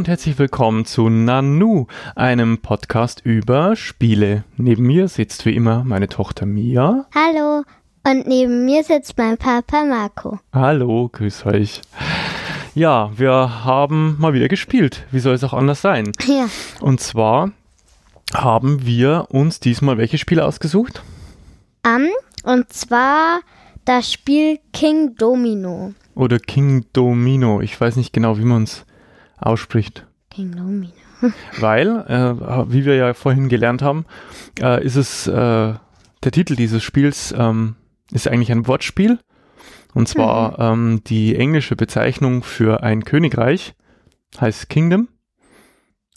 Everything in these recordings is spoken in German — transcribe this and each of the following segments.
Und herzlich willkommen zu Nanu, einem Podcast über Spiele. Neben mir sitzt wie immer meine Tochter Mia. Hallo. Und neben mir sitzt mein Papa Marco. Hallo, grüß euch. Ja, wir haben mal wieder gespielt. Wie soll es auch anders sein? Ja. Und zwar haben wir uns diesmal welche Spiele ausgesucht? Um, und zwar das Spiel King Domino. Oder King Domino. Ich weiß nicht genau, wie man es ausspricht. King Domino. Weil, äh, wie wir ja vorhin gelernt haben, äh, ist es äh, der Titel dieses Spiels ähm, ist eigentlich ein Wortspiel. Und zwar ähm, die englische Bezeichnung für ein Königreich heißt Kingdom.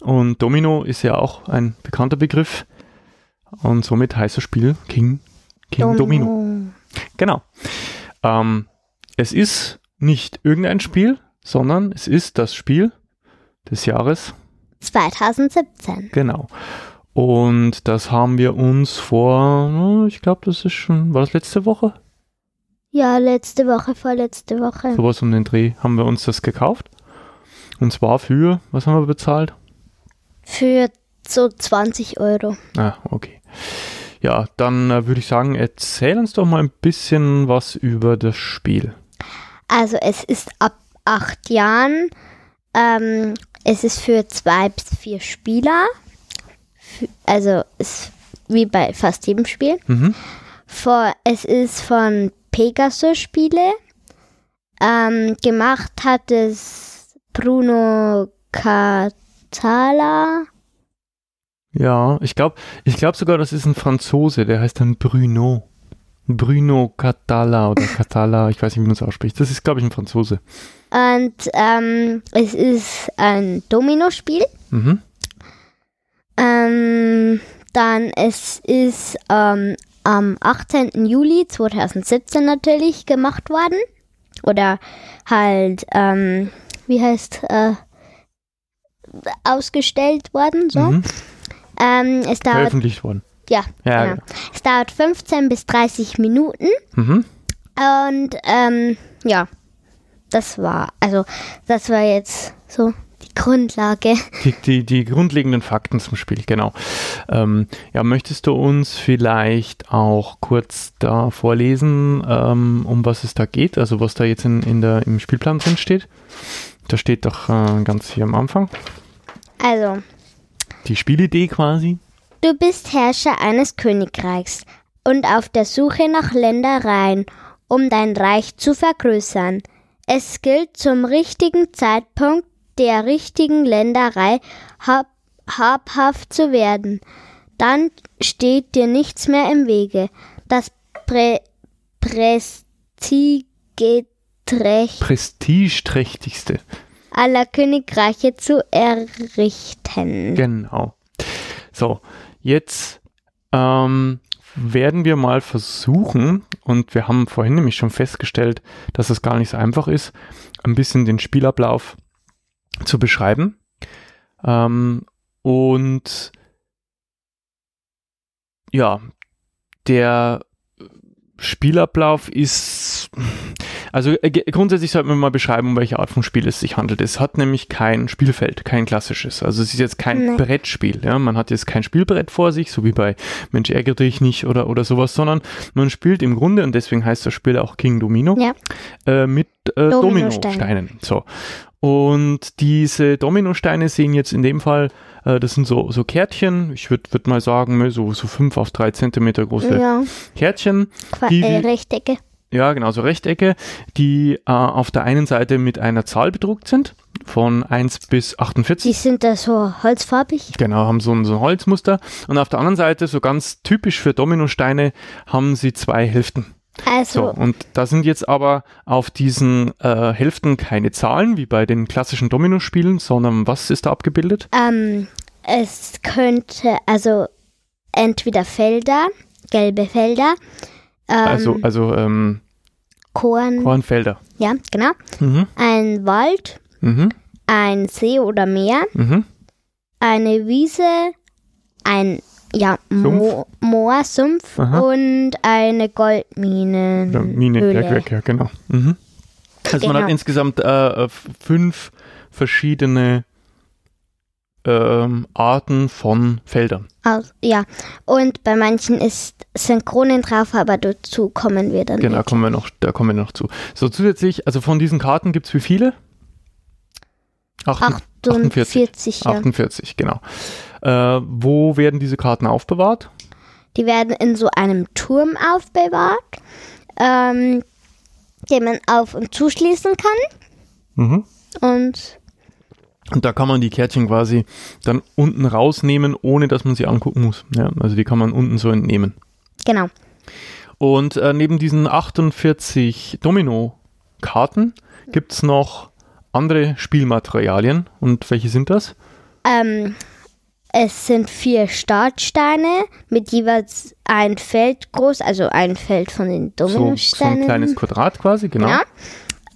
Und Domino ist ja auch ein bekannter Begriff. Und somit heißt das Spiel King, King Domino. Genau. Ähm, es ist nicht irgendein Spiel, sondern es ist das Spiel des Jahres 2017. Genau. Und das haben wir uns vor, ich glaube, das ist schon, war das letzte Woche? Ja, letzte Woche, vorletzte Woche. Sowas um den Dreh haben wir uns das gekauft. Und zwar für, was haben wir bezahlt? Für so 20 Euro. Ah, okay. Ja, dann äh, würde ich sagen, erzähl uns doch mal ein bisschen was über das Spiel. Also es ist ab acht Jahren. Ähm, es ist für zwei bis vier Spieler. Also ist wie bei fast jedem Spiel. Mhm. Vor, es ist von Pegasus Spiele. Ähm, gemacht hat es Bruno Catala. Ja, ich glaube ich glaub sogar, das ist ein Franzose, der heißt dann Bruno. Bruno Catala oder Catala, ich weiß nicht, wie man es ausspricht. Das ist, glaube ich, ein Franzose. Und ähm, es ist ein Domino-Spiel. Mhm. Ähm, dann es ist ähm, am 18. Juli 2017 natürlich gemacht worden. Oder halt, ähm, wie heißt, äh, ausgestellt worden. So. Mhm. Ähm, es dauert, Veröffentlicht worden. Ja, Ja, genau. Es dauert 15 bis 30 Minuten. Mhm. Und ähm, ja, das war, also das war jetzt so die Grundlage. Die, die, die grundlegenden Fakten zum Spiel, genau. Ähm, ja, möchtest du uns vielleicht auch kurz da vorlesen, ähm, um was es da geht? Also was da jetzt in, in der, im Spielplan drin steht? Da steht doch äh, ganz hier am Anfang. Also, Die Spielidee quasi. Du bist Herrscher eines Königreichs und auf der Suche nach Ländereien, um dein Reich zu vergrößern. Es gilt zum richtigen Zeitpunkt der richtigen Länderei hab, habhaft zu werden. Dann steht dir nichts mehr im Wege. Das Prä Prestigeträcht Prestigeträchtigste. aller Königreiche zu errichten. Genau. So, jetzt ähm, werden wir mal versuchen, und wir haben vorhin nämlich schon festgestellt, dass es gar nicht so einfach ist, ein bisschen den Spielablauf zu beschreiben. Ähm, und ja, der Spielablauf ist, also äh, grundsätzlich sollte man mal beschreiben, um welche Art von Spiel es sich handelt. Es hat nämlich kein Spielfeld, kein klassisches. Also es ist jetzt kein Nee. Brettspiel. Ja? Man hat jetzt kein Spielbrett vor sich, so wie bei Mensch ärgere dich nicht oder, oder sowas, sondern man spielt im Grunde, und deswegen heißt das Spiel auch King Domino, Ja. äh, mit äh, Dominosteinen. Dominosteinen. So. Und diese Dominosteine sehen jetzt in dem Fall, äh, das sind so, so Kärtchen, ich würde würd mal sagen, ne, so, so fünf auf drei Zentimeter große Ja, Kärtchen. Qua Die- äh, Rechtecke. Ja, genau, so Rechtecke, die äh, auf der einen Seite mit einer Zahl bedruckt sind, von 1 bis 48. Die sind da so holzfarbig. Genau, haben so ein, so ein Holzmuster. Und auf der anderen Seite, so ganz typisch für Dominosteine, haben sie zwei Hälften. So, Also, und da sind jetzt aber auf diesen äh, Hälften keine Zahlen, wie bei den klassischen Dominospielen, sondern was ist da abgebildet? ähm, es könnte, also entweder Felder, gelbe Felder, ähm, also, also ähm, Korn, Kornfelder. ja, genau, Mhm, ein Wald, mhm, ein See oder Meer, mhm. eine Wiese, ein ja, Mo Moor, Sumpf Aha. und eine Goldmine. Ja, Mine, Höhle. Ja, genau. Mhm. Also man Genau. hat insgesamt äh, f- fünf verschiedene ähm, Arten von Feldern. Aus, ja, und bei manchen ist Synchronen drauf, aber dazu kommen wir dann. Genau, kommen wir noch, da kommen wir noch zu. So zusätzlich, also von diesen Karten gibt es wie viele? Achten- 48, ja. 48, genau. Äh, wo werden diese Karten aufbewahrt? Die werden in so einem Turm aufbewahrt, ähm, den man auf- und zuschließen kann. Mhm. Und Und da kann man die Kärtchen quasi dann unten rausnehmen, ohne dass man sie angucken muss. Ja, also die kann man unten so entnehmen. genau, Und äh, neben diesen 48 Domino-Karten gibt es noch andere Spielmaterialien. Und welche sind das? ähm, es sind vier Startsteine mit jeweils ein Feld groß, also ein Feld von den So, so ein Dominosteinen. kleines Quadrat quasi, genau. Ja.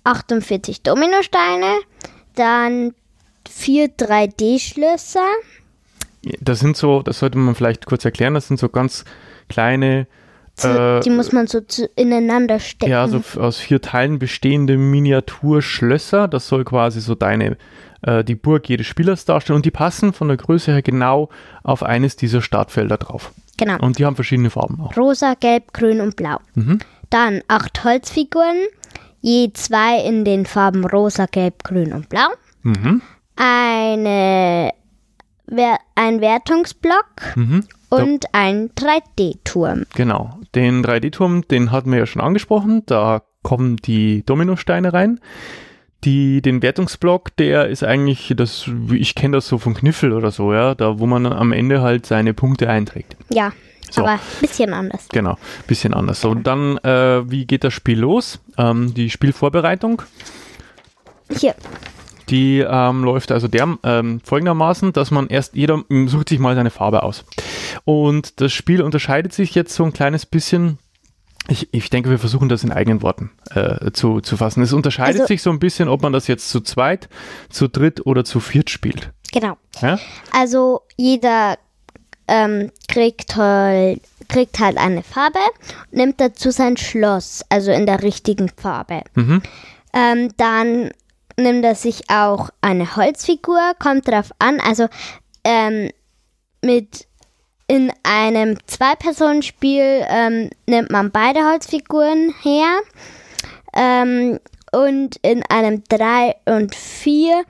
48 Dominosteine, dann vier 3D-Schlösser. Das sind so, das sollte man vielleicht kurz erklären, das sind so ganz kleine, Äh, die muss man so zu, ineinander stecken. ja, so aus vier Teilen bestehende Miniaturschlösser. Das soll quasi so deine, äh, die Burg jedes Spielers darstellen und die passen von der Größe her genau auf eines dieser Startfelder drauf. genau. Und die haben verschiedene Farben auch. Rosa, Gelb, Grün und Blau. Mhm. Dann acht Holzfiguren, je zwei in den Farben Rosa, Gelb, Grün und Blau. Mhm. Eine, ein Wertungsblock Mhm. Und ein 3D-Turm. Genau. Den 3D-Turm, den hatten wir ja schon angesprochen. Da kommen die Dominosteine rein. Die, den Wertungsblock, der ist eigentlich, das, ich kenne das so von Kniffel oder so, ja, da wo man am Ende halt seine Punkte einträgt. Ja, So. aber ein bisschen anders. Genau, bisschen anders. So, und dann, äh, wie geht das Spiel los? Ähm, die Spielvorbereitung, Hier, die ähm, läuft also der, ähm, folgendermaßen, dass man erst, jeder m, sucht sich mal seine Farbe aus. Und das Spiel unterscheidet sich jetzt so ein kleines bisschen. Ich, ich denke, wir versuchen das in eigenen Worten äh, zu, zu fassen. Es unterscheidet Also- sich so ein bisschen, ob man das jetzt zu zweit, zu dritt oder zu viert spielt. genau. Ja? Also jeder ähm, kriegt, halt, kriegt halt eine Farbe, nimmt dazu sein Schloss, also in der richtigen Farbe. Mhm. Ähm, dann nimmt er sich auch eine Holzfigur, kommt drauf an, also ähm, mit in einem Zwei-Personen-Spiel ähm, nimmt man beide Holzfiguren her ähm, und in einem Drei- und Vier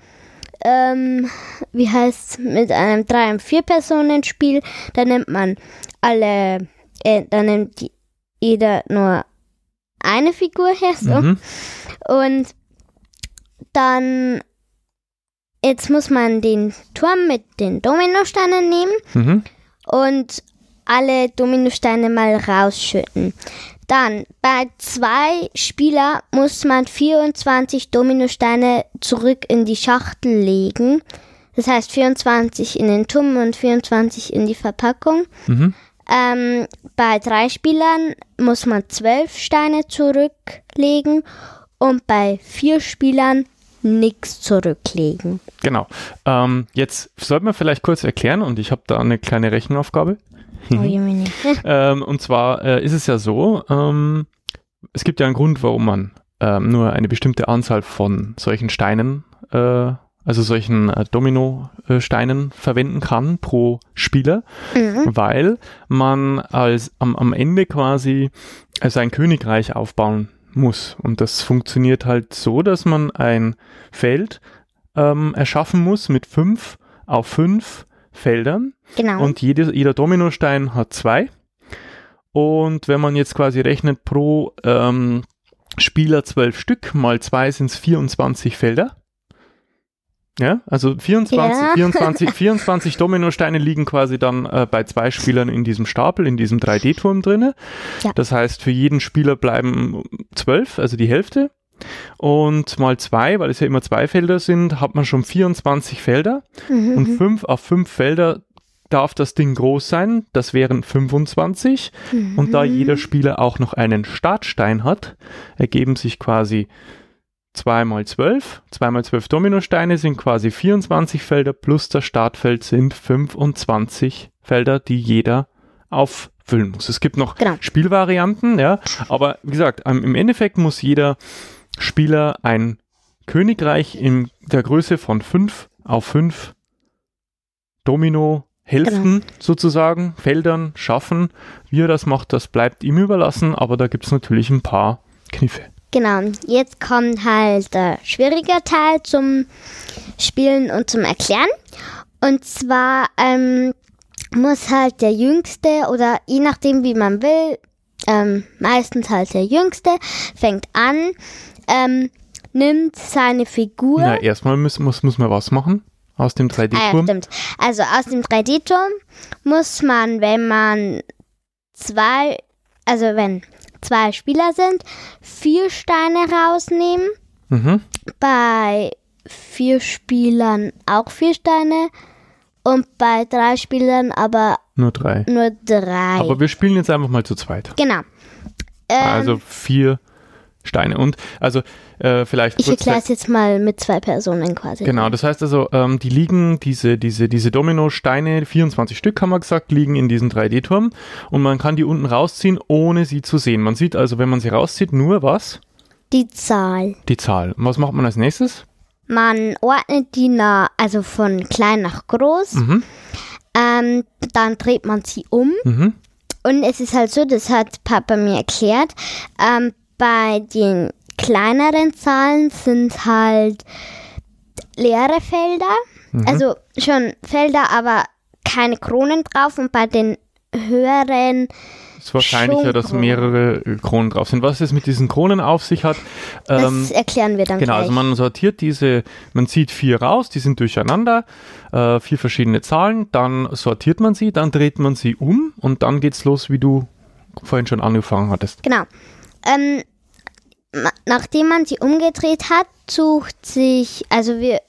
ähm, wie heißt mit einem Drei- und Vier-Personen-Spiel, da nimmt man alle, äh, da nimmt jeder nur eine Figur her, so. Mhm. Und dann, jetzt muss man den Turm mit den Dominosteinen nehmen Mhm. und alle Dominosteine mal rausschütten. Dann bei zwei Spieler muss man 24 Dominosteine zurück in die Schachtel legen. Das heißt 24 in den Turm und 24 in die Verpackung. Mhm. Ähm, bei drei Spielern muss man zwölf Steine zurücklegen und bei vier Spielern nichts zurücklegen. Genau. Ähm, jetzt sollten wir vielleicht kurz erklären, und ich habe da eine kleine Rechenaufgabe. Oh. Ähm, und zwar äh, ist es ja so, ähm, es gibt ja einen Grund, warum man ähm, nur eine bestimmte Anzahl von solchen Steinen, äh, also solchen äh, Domino-Steinen verwenden kann pro Spieler, Mhm. weil man als am, am Ende quasi äh, sein Königreich aufbauen muss. Und das funktioniert halt so, dass man ein Feld ähm, erschaffen muss mit fünf auf fünf Feldern. Genau. Und jede, jeder Dominostein hat zwei. Und wenn man jetzt quasi rechnet pro ähm, Spieler zwölf Stück, mal zwei sind es 24 Felder. Ja, also 24, Ja. 24, 24 Dominosteine liegen quasi dann äh, bei zwei Spielern in diesem Stapel, in diesem 3D-Turm drinne. Ja. Das heißt, für jeden Spieler bleiben zwölf, also die Hälfte. Und mal zwei, weil es ja immer zwei Felder sind, hat man schon 24 Felder. Mhm. Und fünf auf fünf Felder darf das Ding groß sein. Das wären 25. Und da jeder Spieler auch noch einen Startstein hat, ergeben sich quasi 2 mal 12. 2 mal 12 Dominosteine sind quasi 24 Felder plus das Startfeld sind 25 Felder, die jeder auffüllen muss. Es gibt noch Genau. Spielvarianten, ja, aber wie gesagt, ähm, im Endeffekt muss jeder Spieler ein Königreich in der Größe von 5 auf 5 Domino-Hälften sozusagen, Feldern schaffen. Wie er das macht, das bleibt ihm überlassen, aber da gibt es natürlich ein paar Kniffe. Genau, jetzt kommt halt der schwierige Teil zum Spielen und zum Erklären. Und zwar ähm, muss halt der Jüngste oder je nachdem, wie man will, ähm, meistens halt der Jüngste, fängt an, ähm, nimmt seine Figur. Na, erstmal muss, muss, muss man was machen aus dem Ah, ja, 3D-Turm. stimmt. Also aus dem 3D-Turm muss man, wenn man zwei, also wenn zwei Spieler sind, vier Steine rausnehmen. mhm. Bei vier Spielern auch vier Steine. Und bei drei Spielern aber Nur drei. nur drei. Aber wir spielen jetzt einfach mal zu zweit. genau. Ähm, Also vier Steine. Und also äh, vielleicht ich erkläre es jetzt mal mit zwei Personen quasi. Genau, das heißt also, ähm, die liegen, diese, diese, diese Dominosteine, 24 Stück haben wir gesagt, liegen in diesem 3D-Turm und man kann die unten rausziehen, ohne sie zu sehen. Man sieht also, wenn man sie rauszieht, nur was? Die Zahl. Die Zahl. Und was macht man als nächstes? Man ordnet die nach, also von klein nach groß. Mhm. Ähm, dann dreht man sie um. Mhm. Und es ist halt so, das hat Papa mir erklärt, ähm, bei den kleineren Zahlen sind halt leere Felder. Mhm. Also schon Felder, aber keine Kronen drauf. Und bei den höheren, Es ist wahrscheinlicher, dass mehrere Kronen drauf sind. Was es mit diesen Kronen auf sich hat, ähm, das erklären wir dann Genau, gleich. also man sortiert diese, man zieht vier raus, die sind durcheinander, äh, vier verschiedene Zahlen, dann sortiert man sie, dann dreht man sie um und dann geht's los, wie du vorhin schon angefangen hattest. Genau. Ähm, nachdem man sie umgedreht hat, sucht sich, also wir,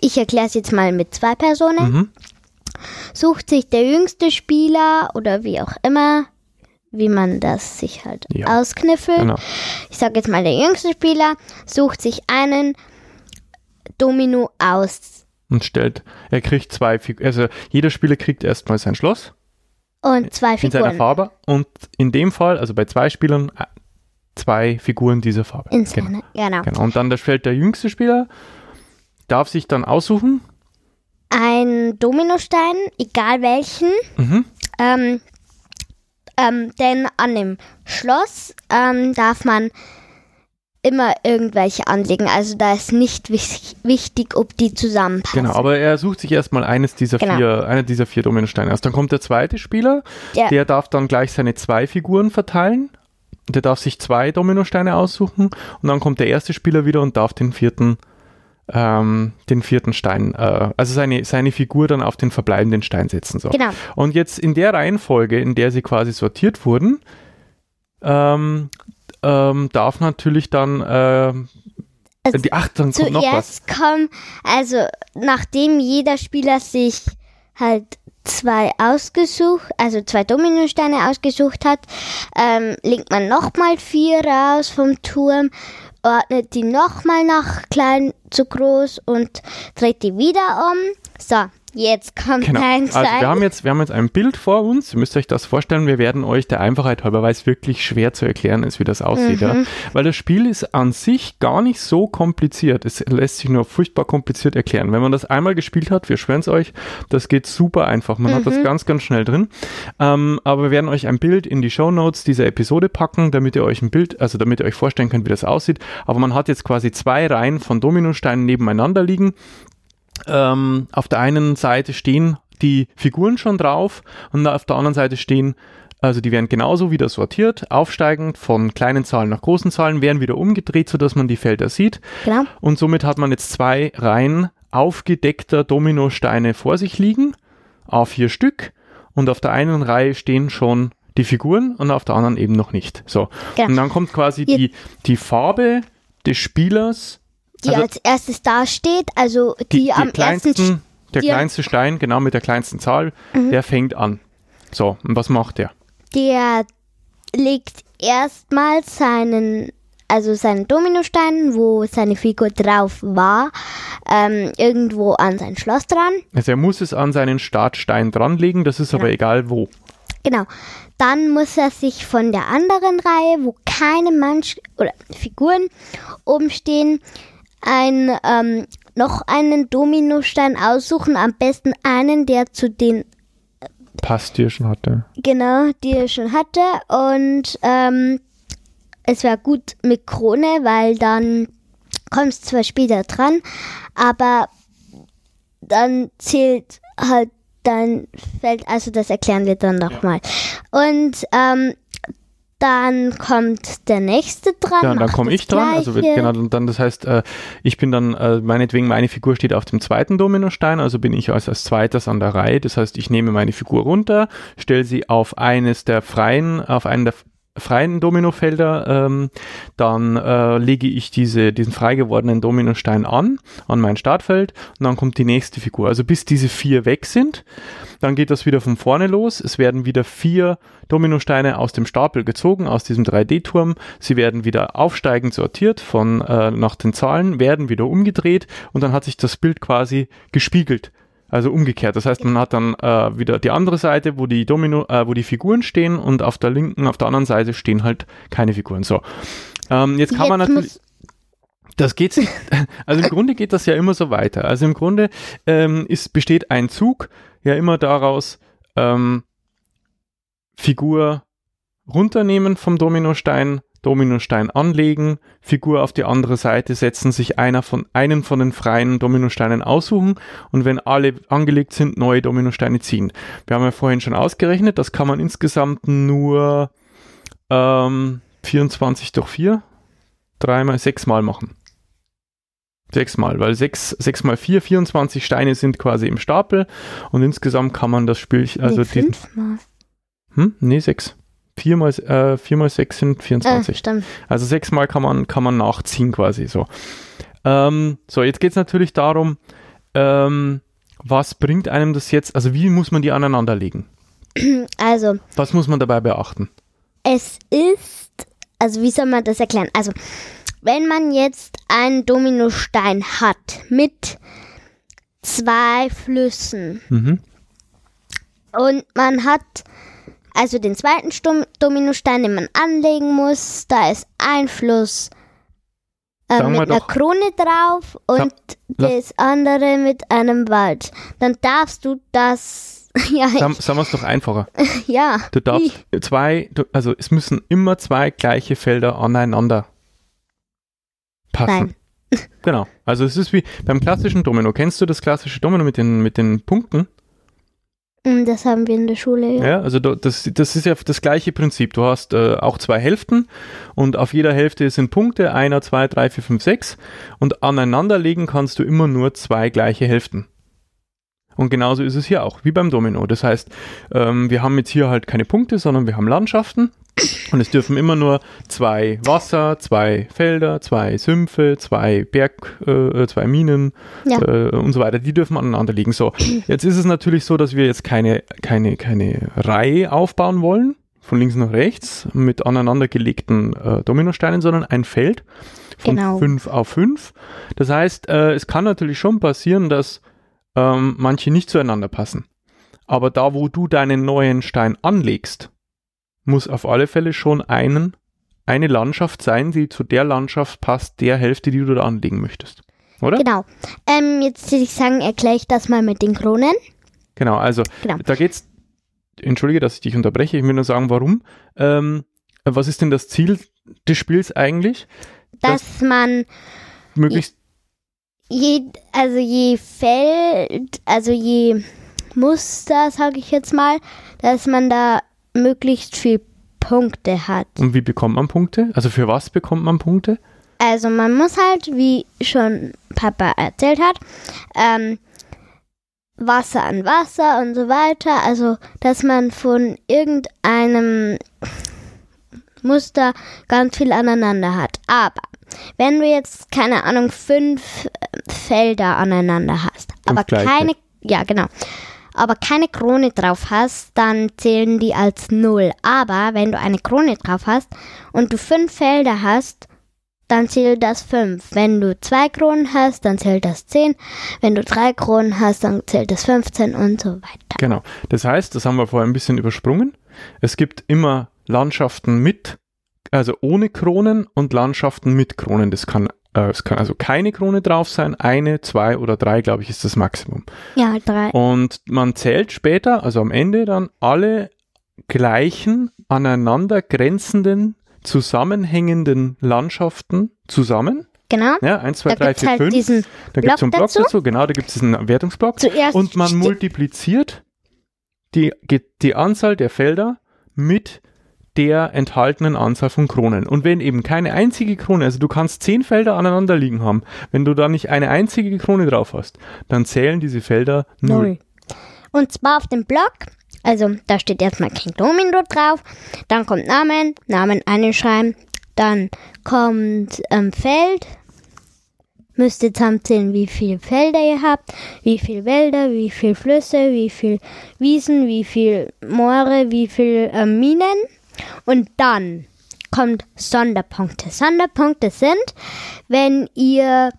ich erkläre es jetzt mal mit zwei Personen, Mhm. sucht sich der jüngste Spieler oder wie auch immer, wie man das sich halt Ja. auskniffelt. Genau. Ich sage jetzt mal, der jüngste Spieler sucht sich einen Domino aus Und stellt, er kriegt zwei Figuren, also jeder Spieler kriegt erstmal sein Schloss und zwei in seiner Figuren Farbe und in dem Fall, also bei zwei Spielern, äh, zwei Figuren dieser Farbe. in genau. genau. genau. Und dann der stellt der jüngste Spieler, darf sich dann aussuchen, Ein Dominostein, egal welchen, mhm. Ähm, ähm, denn an dem Schloss ähm, darf man immer irgendwelche anlegen. Also da ist nicht wich wichtig, ob die zusammenpassen. Genau, aber er sucht sich erstmal eines dieser Genau. vier, eine dieser vier Dominosteine aus. Dann kommt der zweite Spieler, Ja. der darf dann gleich seine zwei Figuren verteilen. Der darf sich zwei Dominosteine aussuchen und dann kommt der erste Spieler wieder und darf den vierten, ähm, den vierten Stein, äh, also seine, seine Figur dann auf den verbleibenden Stein setzen. So. Genau. Und jetzt in der Reihenfolge, in der sie quasi sortiert wurden, ähm, ähm, darf natürlich dann, äh, Also die, ach, dann kommt noch was. Kommen, also nachdem jeder Spieler sich halt zwei ausgesucht, also zwei Dominosteine ausgesucht hat, ähm, legt man nochmal vier raus vom Turm, ordnet die nochmal nach klein zu groß und dreht die wieder um. So, jetzt kommt Genau. ein Also Teil. wir haben, jetzt, wir haben jetzt ein Bild vor uns. Ihr müsst euch das vorstellen. Wir werden euch der Einfachheit halber, weil es wirklich schwer zu erklären ist, wie das aussieht. Mhm. Ja? Weil das Spiel ist an sich gar nicht so kompliziert. Es lässt sich nur furchtbar kompliziert erklären. Wenn man das einmal gespielt hat, wir schwören es euch, das geht super einfach. Man hat Mhm. das ganz, ganz schnell drin. Ähm, aber wir werden euch ein Bild in die Show Notes dieser Episode packen, damit ihr euch ein Bild, also damit ihr euch vorstellen könnt, wie das aussieht. Aber man hat jetzt quasi zwei Reihen von Dominosteinen nebeneinander liegen. Ähm, auf der einen Seite stehen die Figuren schon drauf und auf der anderen Seite stehen, also die werden genauso wieder sortiert, aufsteigend von kleinen Zahlen nach großen Zahlen, werden wieder umgedreht, sodass man die Felder sieht. genau. Und somit hat man jetzt zwei Reihen aufgedeckter Dominosteine vor sich liegen, A4 Stück. Und auf der einen Reihe stehen schon die Figuren und auf der anderen eben noch nicht. So. Genau. Und dann kommt quasi die, die Farbe des Spielers, Die Also- als erstes dasteht, also die, die, am kleinsten, ersten, der Mhm. kleinste Stein, genau mit der kleinsten Zahl, der fängt an. So, und was macht der? der legt erstmal seinen, also seinen Dominostein, wo seine Figur drauf war, ähm, irgendwo an sein Schloss dran. Also er muss es an seinen Startstein dranlegen, das ist aber Genau. egal wo. Genau. Dann muss er sich von der anderen Reihe, wo keine Manch oder Figuren oben stehen, ein ähm, noch einen Dominostein aussuchen, am besten einen, der zu den Passt, die er schon hatte. Genau, die er schon hatte. Und ähm, es wäre gut mit Krone, weil dann kommst du zwar später dran, aber dann zählt halt dein Feld, also das erklären wir dann nochmal. Ja. Und ähm, dann kommt der nächste dran. Ja, dann komme ich dran. Also genau, dann das heißt, äh, ich bin dann äh, meinetwegen meine Figur steht auf dem zweiten Dominostein, also bin ich als, als zweites an der Reihe. Das heißt, ich nehme meine Figur runter, stelle sie auf eines der freien, auf einen der freien Dominofelder, ähm, dann äh, lege ich diese, diesen frei gewordenen Dominostein an, an mein Startfeld und dann kommt die nächste Figur. Also bis diese vier weg sind, dann geht das wieder von vorne los. Es werden wieder vier Dominosteine aus dem Stapel gezogen, aus diesem 3D-Turm. Sie werden wieder aufsteigend sortiert von äh, nach den Zahlen, werden wieder umgedreht und dann hat sich das Bild quasi gespiegelt. Also umgekehrt. Das heißt, man hat dann äh, wieder die andere Seite, wo die Domino, äh, wo die Figuren stehen und auf der linken, auf der anderen Seite stehen halt keine Figuren. So. Ähm, jetzt kann jetzt man natürlich. Das geht also im Grunde geht das ja immer so weiter. Also im Grunde ähm, ist, besteht ein Zug ja immer daraus, ähm, Figur runternehmen vom Dominostein, Dominostein anlegen, Figur auf die andere Seite setzen, sich einer von, einen von den freien Dominosteinen aussuchen und wenn alle angelegt sind, neue Dominosteine ziehen. Wir haben ja vorhin schon ausgerechnet, das kann man insgesamt nur ähm, 24 durch 4, dreimal, sechsmal machen. Sechsmal, weil sechs, sechs mal vier, 24 Steine sind quasi im Stapel und insgesamt kann man das Spiel, also nee, fünfmal. Hm? Nee, sechs. 4 mal, äh, 4 mal 6 sind 24. Äh, stimmt. Also 6 mal kann man, kann man nachziehen quasi so. Ähm, so, jetzt geht es natürlich darum, ähm, was bringt einem das jetzt, also wie muss man die aneinander legen? Also. Was muss man dabei beachten? Es ist, also wie soll man das erklären? Also, wenn man jetzt einen Dominostein hat mit zwei Flüssen mhm. und man hat also den zweiten Stum Dominostein, den man anlegen muss, da ist ein Fluss äh, mit einer Krone drauf und das andere mit einem Wald. Dann darfst du das. ja, sagen, sagen wir es doch einfacher. ja. Du darfst wie? zwei, du, also es müssen immer zwei gleiche Felder aneinander passen. Nein. genau. Also es ist wie beim klassischen Domino. Kennst du das klassische Domino mit den, mit den Punkten? Mm, das haben wir in der Schule, ja. Ja, also das, das ist ja das gleiche Prinzip. Du hast äh, auch zwei Hälften und auf jeder Hälfte sind Punkte, einer, zwei, drei, vier, fünf, sechs und aneinanderlegen kannst du immer nur zwei gleiche Hälften. Und genauso ist es hier auch, wie beim Domino. Das heißt, ähm, wir haben jetzt hier halt keine Punkte, sondern wir haben Landschaften und es dürfen immer nur zwei Wasser, zwei Felder, zwei Sümpfe, zwei Berg, äh, zwei Minen ja. äh, und so weiter. Die dürfen aneinander liegen. So, jetzt ist es natürlich so, dass wir jetzt keine, keine, keine Reihe aufbauen wollen, von links nach rechts, mit aneinandergelegten äh, Dominosteinen, sondern ein Feld von genau. fünf auf fünf. Das heißt, äh, es kann natürlich schon passieren, dass ähm, manche nicht zueinander passen. Aber da, wo du deinen neuen Stein anlegst, muss auf alle Fälle schon einen, eine Landschaft sein, die zu der Landschaft passt, der Hälfte, die du da anlegen möchtest. Oder? Genau. Ähm, jetzt würde ich sagen, erkläre ich das mal mit den Kronen. Genau, also genau. da geht's. Entschuldige, dass ich dich unterbreche. Ich will nur sagen, warum. Ähm, was ist denn das Ziel des Spiels eigentlich? Dass, dass man möglichst je, also je Feld, also je Muster, sage ich jetzt mal, dass man da möglichst viel Punkte hat. Und wie bekommt man Punkte? Also für was bekommt man Punkte? Also man muss halt, wie schon Papa erzählt hat, ähm, Wasser an Wasser und so weiter. Also dass man von irgendeinem Muster ganz viel aneinander hat. Aber wenn du jetzt, keine Ahnung, fünf Felder aneinander hast, fünf aber gleiche. keine, ja genau, aber keine Krone drauf hast, dann zählen die als null. Aber wenn du eine Krone drauf hast und du fünf Felder hast, dann zählt das fünf. Wenn du zwei Kronen hast, dann zählt das zehn. Wenn du drei Kronen hast, dann zählt das 15 und so weiter. Genau. Das heißt, das haben wir vorher ein bisschen übersprungen. Es gibt immer Landschaften mit, also ohne Kronen und Landschaften mit Kronen. Das kann Äh, es kann also keine Krone drauf sein, eine, zwei oder drei, glaube ich, ist das Maximum. Ja, drei. Und man zählt später, also am Ende dann alle gleichen, aneinander grenzenden, zusammenhängenden Landschaften zusammen. Genau. Ja, 1, 2, Da 3, gibt's 4, halt 5. diesen Da gibt es einen Block dazu. dazu. genau, da gibt es diesen Wertungsblock. Zuerst Und man multipliziert die, die Anzahl der Felder mit der enthaltenen Anzahl von Kronen. Und wenn eben keine einzige Krone, also du kannst zehn Felder aneinander liegen haben, wenn du da nicht eine einzige Krone drauf hast, dann zählen diese Felder null. Null. Und zwar auf dem Block, also da steht erstmal kein Domino drauf, dann kommt Namen, Namen einschreiben, dann kommt ähm, Feld, müsst ihr zusammenzählen, wie viele Felder ihr habt, wie viele Wälder, wie viele Flüsse, wie viele Wiesen, wie viele Moore, wie viele ähm, Minen und dann kommt Sonderpunkte. Sonderpunkte sind, wenn ihr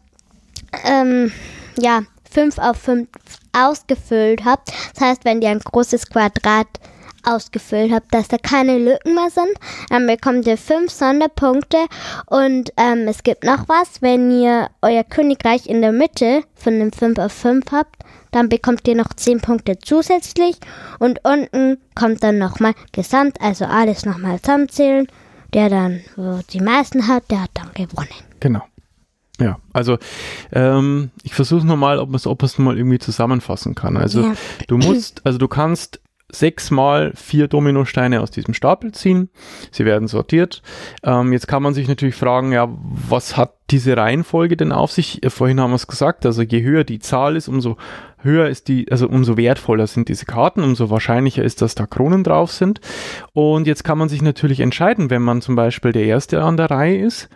ähm, ja, 5 auf 5 ausgefüllt habt. Das heißt, wenn ihr ein großes Quadrat ausgefüllt habt, dass da keine Lücken mehr sind, dann bekommt ihr 5 Sonderpunkte. Und ähm, es gibt noch was, wenn ihr euer Königreich in der Mitte von dem 5 auf 5 habt, dann bekommt ihr noch 10 Punkte zusätzlich. Und unten kommt dann nochmal Gesamt, also alles nochmal zusammenzählen. Der dann wo die meisten hat, der hat dann gewonnen. Genau. Ja, also ähm, ich versuche nochmal, ob man es ob man's noch mal irgendwie zusammenfassen kann. Also Ja. du musst, also du kannst sechsmal vier Dominosteine aus diesem Stapel ziehen. Sie werden sortiert. Ähm, jetzt kann man sich natürlich fragen, ja, was hat diese Reihenfolge denn auf sich? Äh, Vorhin haben wir es gesagt, also je höher die Zahl ist, umso höher ist die, also umso wertvoller sind diese Karten, umso wahrscheinlicher ist, dass da Kronen drauf sind. Und jetzt kann man sich natürlich entscheiden, wenn man zum Beispiel der Erste an der Reihe ist,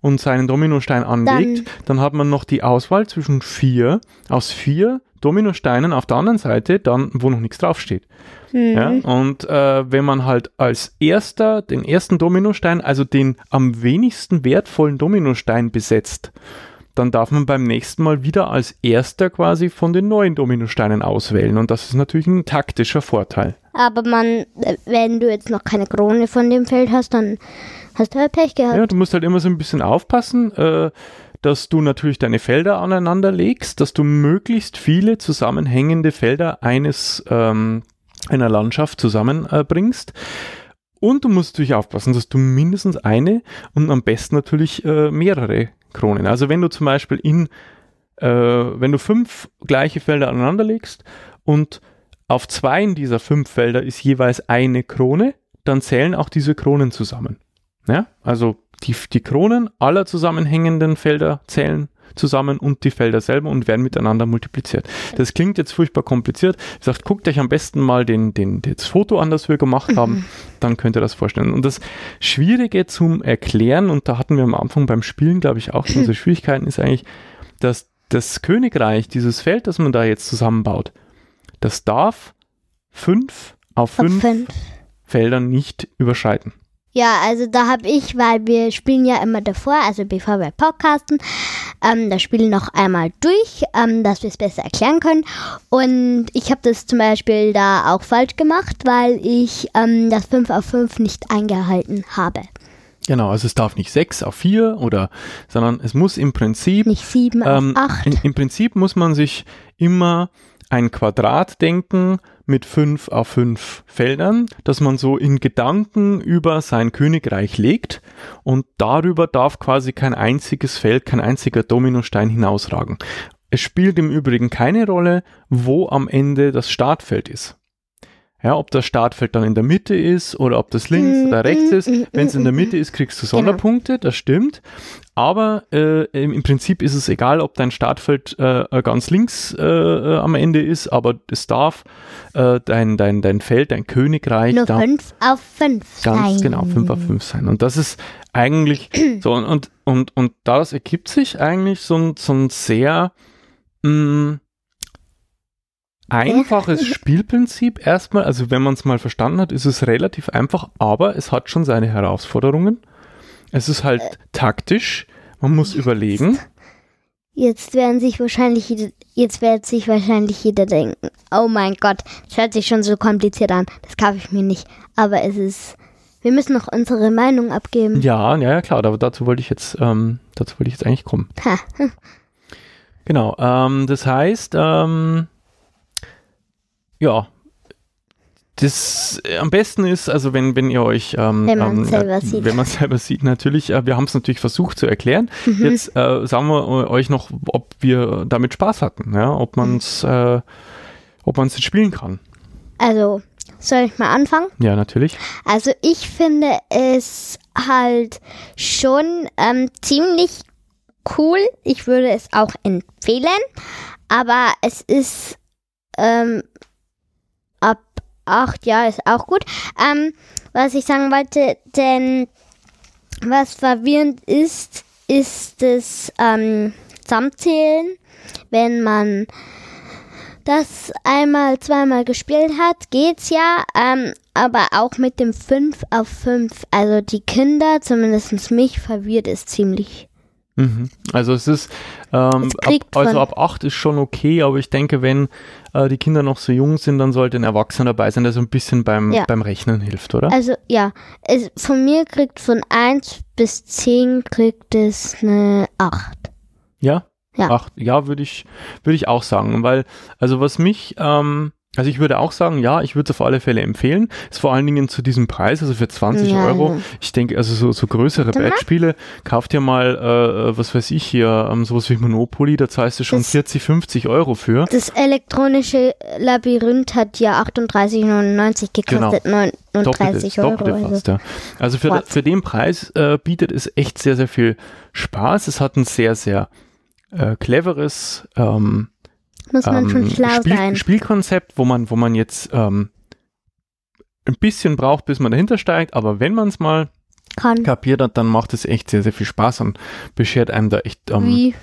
und seinen Dominostein anlegt, dann, hat man noch die Auswahl zwischen vier, aus vier Dominosteinen auf der anderen Seite, dann, wo noch nichts draufsteht. Ja, und äh, wenn man halt als erster den ersten Dominostein, also den am wenigsten wertvollen Dominostein besetzt, dann darf man beim nächsten Mal wieder als erster quasi von den neuen Dominosteinen auswählen. Und das ist natürlich ein taktischer Vorteil. Aber man, äh, wenn du jetzt noch keine Krone von dem Feld hast, dann hast du halt Pech gehabt. Ja, du musst halt immer so ein bisschen aufpassen, äh, dass du natürlich deine Felder aneinander legst, dass du möglichst viele zusammenhängende Felder eines ähm, einer Landschaft zusammenbringst. Bringst. und du musst natürlich aufpassen, dass du mindestens eine und am besten natürlich äh, mehrere Kronen. Also wenn du zum Beispiel in, äh, wenn du fünf gleiche Felder aneinander legst und auf zwei dieser fünf Felder ist jeweils eine Krone, dann zählen auch diese Kronen zusammen. Ja, also die, die Kronen aller zusammenhängenden Felder zählen zusammen und die Felder selber und werden miteinander multipliziert. Das klingt jetzt furchtbar kompliziert. Wie gesagt, guckt euch am besten mal den, den, das Foto an, das wir gemacht haben, dann könnt ihr das vorstellen. Und das Schwierige zum Erklären, und da hatten wir am Anfang beim Spielen, glaube ich, auch schon so Schwierigkeiten, ist eigentlich, dass das Königreich, dieses Feld, das man da jetzt zusammenbaut, das darf fünf auf Auf fünf fünf. Feldern nicht überschreiten. Ja, also da habe ich, weil wir spielen ja immer davor, also bevor wir podcasten, ähm, das Spiel noch einmal durch, ähm, dass wir es besser erklären können. Und ich habe das zum Beispiel da auch falsch gemacht, weil ich ähm, das 5 auf 5 nicht eingehalten habe. Genau, also es darf nicht sechs auf vier oder, sondern es muss im Prinzip, Nicht 7 ähm, auf 8. in, im Prinzip muss man sich immer ein Quadrat denken mit fünf auf fünf Feldern, dass man so in Gedanken über sein Königreich legt und darüber darf quasi kein einziges Feld, kein einziger Dominostein hinausragen. Es spielt im Übrigen keine Rolle, wo am Ende das Startfeld ist. Ja, ob das Startfeld dann in der Mitte ist oder ob das links Mm, oder rechts mm, ist. mm, Wenn es in der Mitte ist, kriegst du Sonderpunkte, das stimmt. Aber äh, im Prinzip ist es egal, ob dein Startfeld äh, ganz links äh, äh, am Ende ist, aber es darf äh, dein, dein, dein Feld, dein Königreich Nur darf 5 auf 5 ganz sein. genau 5 auf 5 sein. Und das ist eigentlich so, und, und, und, und daraus ergibt sich eigentlich so ein, so ein sehr mh, einfaches Spielprinzip erstmal. Also wenn man es mal verstanden hat, ist es relativ einfach, aber es hat schon seine Herausforderungen. Es ist halt taktisch, man muss überlegen. Jetzt werden sich wahrscheinlich jetzt wird sich wahrscheinlich jeder denken, oh mein Gott, das hört sich schon so kompliziert an, das kaufe ich mir nicht. Aber es ist wir müssen noch unsere Meinung abgeben. Ja, ja, ja, klar, aber dazu wollte ich jetzt, ähm, dazu wollte ich jetzt eigentlich kommen. Ha. Genau, ähm, das heißt, ähm, ja, das äh, am besten ist, also wenn, wenn ihr euch, ähm, Wenn man ähm, selber sieht. wenn man selber sieht, natürlich, äh, wir haben es natürlich versucht zu erklären. Mhm. Jetzt äh, sagen wir äh, euch noch, ob wir damit Spaß hatten, ja, ob man es, äh, ob man es jetzt spielen kann. Also, soll ich mal anfangen? Ja, natürlich. Also ich finde es halt schon ähm, ziemlich cool. Ich würde es auch empfehlen, aber es ist ähm, ab acht Jahre ist auch gut. Ähm, was ich sagen wollte, denn was verwirrend ist, ist das ähm, Zusammenzählen, wenn man das einmal, zweimal gespielt hat, geht's ja, ähm, aber auch mit dem 5 auf 5. Also die Kinder, zumindest mich, verwirrt es ziemlich. Mhm. Also es ist, ähm, ab, also ab acht ist schon okay, aber ich denke, wenn äh, die Kinder noch so jung sind, dann sollte ein Erwachsener dabei sein, der so ein bisschen beim, Ja. beim Rechnen hilft, oder? Also ja, es, von mir kriegt von 1 bis 10 kriegt es eine 8. Ja? Ja. Acht, ja, würde ich, würde ich auch sagen, weil, also was mich, ähm, also ich würde auch sagen, ja, ich würde es auf alle Fälle empfehlen. Ist vor allen Dingen zu diesem Preis, also für 20 Ja, Euro. Ich denke, also so, so größere mal. Brettspiele, kauft ihr mal, äh, was weiß ich hier, ähm, sowas wie Monopoly, da zahlst du schon Das- 40, 50 Euro für. Das elektronische Labyrinth hat ja 38,99 gekostet, Genau. 39 Euro. Doppelte Also. ja. Also für, What? für den Preis äh, bietet es echt sehr, sehr viel Spaß. Es hat ein sehr, sehr äh, cleveres ähm, Muss man ähm, schon schlau Spiel, sein. Spielkonzept, wo man, wo man jetzt ähm, ein bisschen braucht, bis man dahinter steigt, aber wenn man es mal Kann. kapiert hat, dann macht es echt sehr, sehr viel Spaß und beschert einem da echt ähm, Wie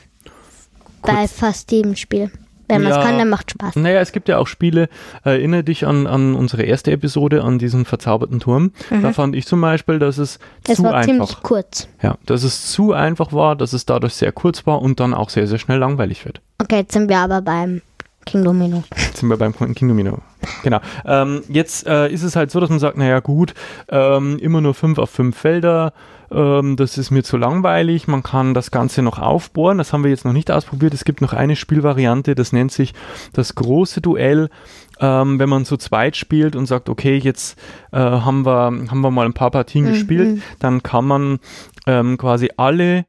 bei fast jedem Spiel. Wenn man es Ja. kann, dann macht Spaß. Naja, es gibt ja auch Spiele, erinnere dich an, an unsere erste Episode, an diesen verzauberten Turm. Da fand ich zum Beispiel, dass es Es zu Mhm. war ziemlich einfach, kurz. ja, dass es zu einfach war, dass es dadurch sehr kurz war und dann auch sehr, sehr schnell langweilig wird. Okay, jetzt sind wir aber beim King Domino. Jetzt sind wir beim King Domino. Genau. Ähm, jetzt äh, ist es halt so, dass man sagt, naja gut, ähm, immer nur fünf auf fünf Felder, ähm, das ist mir zu langweilig, man kann das Ganze noch aufbohren, das haben wir jetzt noch nicht ausprobiert. Es gibt noch eine Spielvariante, das nennt sich das große Duell. Ähm, wenn man zu zweit spielt und sagt, okay, jetzt äh, haben, wir, haben wir mal ein paar Partien Mhm. gespielt, dann kann man ähm, quasi alle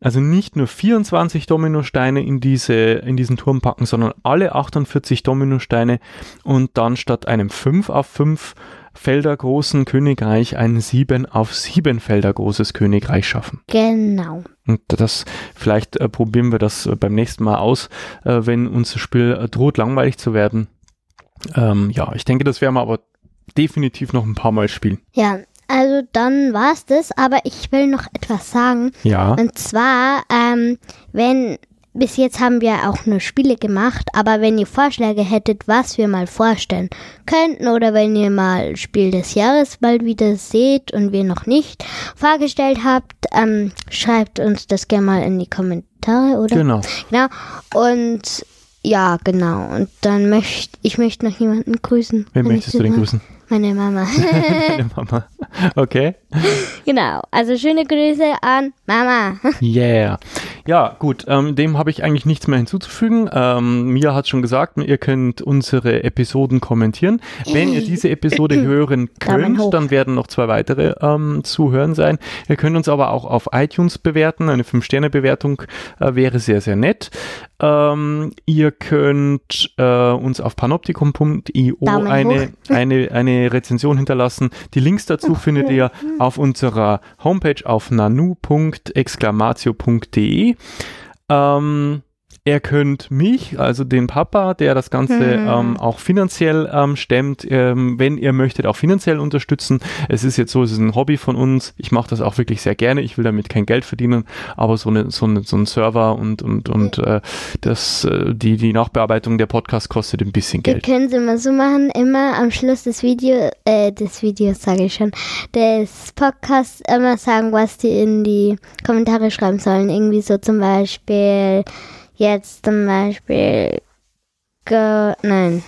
also nicht nur 24 Dominosteine in, diese, in diesen Turm packen, sondern alle 48 Dominosteine und dann statt einem 5 auf 5 Felder großen Königreich ein 7 auf 7 Felder großes Königreich schaffen. Genau. Und das, vielleicht äh, probieren wir das äh, beim nächsten Mal aus, äh, wenn unser Spiel äh, droht langweilig zu werden. Ähm, ja, ich denke, das werden wir aber definitiv noch ein paar Mal spielen. Ja, also dann war's das, aber ich will noch etwas sagen. Ja. Und zwar, ähm, wenn, bis jetzt haben wir auch nur Spiele gemacht, aber wenn ihr Vorschläge hättet, was wir mal vorstellen könnten, oder wenn ihr mal Spiel des Jahres bald wieder seht und wir noch nicht vorgestellt habt, ähm, schreibt uns das gerne mal in die Kommentare, oder? Genau. Genau. Und ja, genau. Und dann möchte ich möchte noch jemanden grüßen. Wen möchtest du denn grüßen? Meine Mama. Deine Mama. Okay. genau. Also schöne Grüße an Mama. Yeah. Ja, gut, ähm, dem habe ich eigentlich nichts mehr hinzuzufügen. Ähm, Mia hat schon gesagt, ihr könnt unsere Episoden kommentieren. Wenn ihr diese Episode hören könnt, dann werden noch zwei weitere ähm, zu hören sein. Ihr könnt uns aber auch auf iTunes bewerten. Eine 5-Sterne-Bewertung äh, wäre sehr, sehr nett. Ähm, ihr könnt äh, uns auf panoptikum.io eine, eine, eine Rezension hinterlassen. Die Links dazu findet ihr auf unserer Homepage auf nanu.exclamatio.de. Ähm, ihr könnt mich, also den Papa, der das Ganze Hm. ähm, auch finanziell ähm, stemmt, ähm, wenn ihr möchtet, auch finanziell unterstützen. Es ist jetzt so, es ist ein Hobby von uns. Ich mache das auch wirklich sehr gerne. Ich will damit kein Geld verdienen, aber so, eine, so, eine, so ein Server und, und, und äh, das, äh, die, die Nachbearbeitung der Podcast kostet ein bisschen Wir Geld. können es immer so machen, immer am Schluss des Videos, äh, des Videos sage ich schon, des Podcasts immer sagen, was die in die Kommentare schreiben sollen. Irgendwie so zum Beispiel, jetzt zum Beispiel, nein,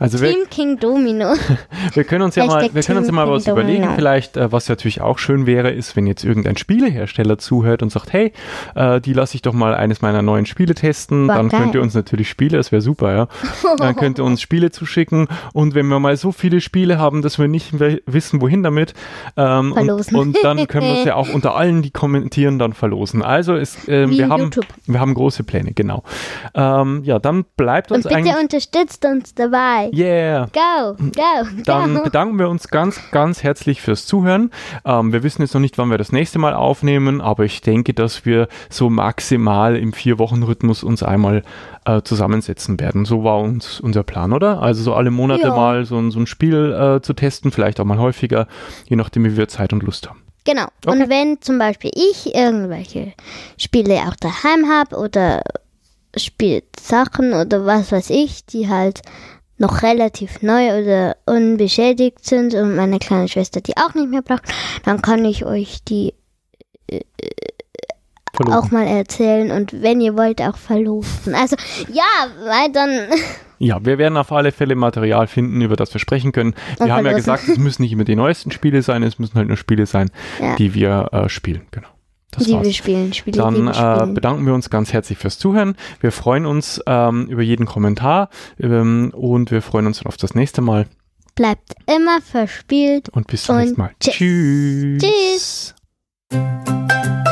Also wir, Team King Domino. wir können uns ja mal, wir können uns ja mal was King überlegen. Domino. Vielleicht, äh, was natürlich auch schön wäre, ist, wenn jetzt irgendein Spielehersteller zuhört und sagt, hey, äh, die lasse ich doch mal eines meiner neuen Spiele testen. War dann geil. könnt ihr uns natürlich Spiele, das wäre super, ja. Dann könnt ihr uns Spiele zuschicken. Und wenn wir mal so viele Spiele haben, dass wir nicht wissen, wohin damit, ähm, und, und dann können wir uns ja auch unter allen, die kommentieren, dann verlosen. Also ist, Wie wir haben, YouTube. wir haben große Pläne, genau. Ähm, ja, dann bleibt uns Und bitte eigentlich. unterstützt uns dabei. Yeah. Go, go, Dann go. bedanken wir uns ganz, ganz herzlich fürs Zuhören. Ähm, wir wissen jetzt noch nicht, wann wir das nächste Mal aufnehmen, aber ich denke, dass wir so maximal im Vier-Wochen-Rhythmus uns einmal äh, zusammensetzen werden. So war uns unser Plan, oder? Also so alle Monate Ja. mal so, ein- so ein Spiel äh, zu testen, vielleicht auch mal häufiger, je nachdem, wie wir Zeit und Lust haben. Genau. Okay. Und wenn zum Beispiel ich irgendwelche Spiele auch daheim habe oder Spielsachen oder was weiß ich, die halt noch relativ neu oder unbeschädigt sind und meine kleine Schwester die auch nicht mehr braucht, dann kann ich euch die Verlosen. auch mal erzählen und wenn ihr wollt auch verlosen. Also ja, weil dann Ja, wir werden auf alle Fälle Material finden, über das wir sprechen können. Wir Und haben ja gesagt, es müssen nicht immer die neuesten Spiele sein, es müssen halt nur Spiele sein, Ja. die wir äh, spielen. Genau. Das die war's. wir spielen, Spiele, Dann wir äh, spielen. bedanken wir uns ganz herzlich fürs Zuhören. Wir freuen uns ähm, über jeden Kommentar ähm, und wir freuen uns auf das nächste Mal. Bleibt immer verspielt. Und bis zum nächsten Mal. tschüss. Tschüss. Tschüss.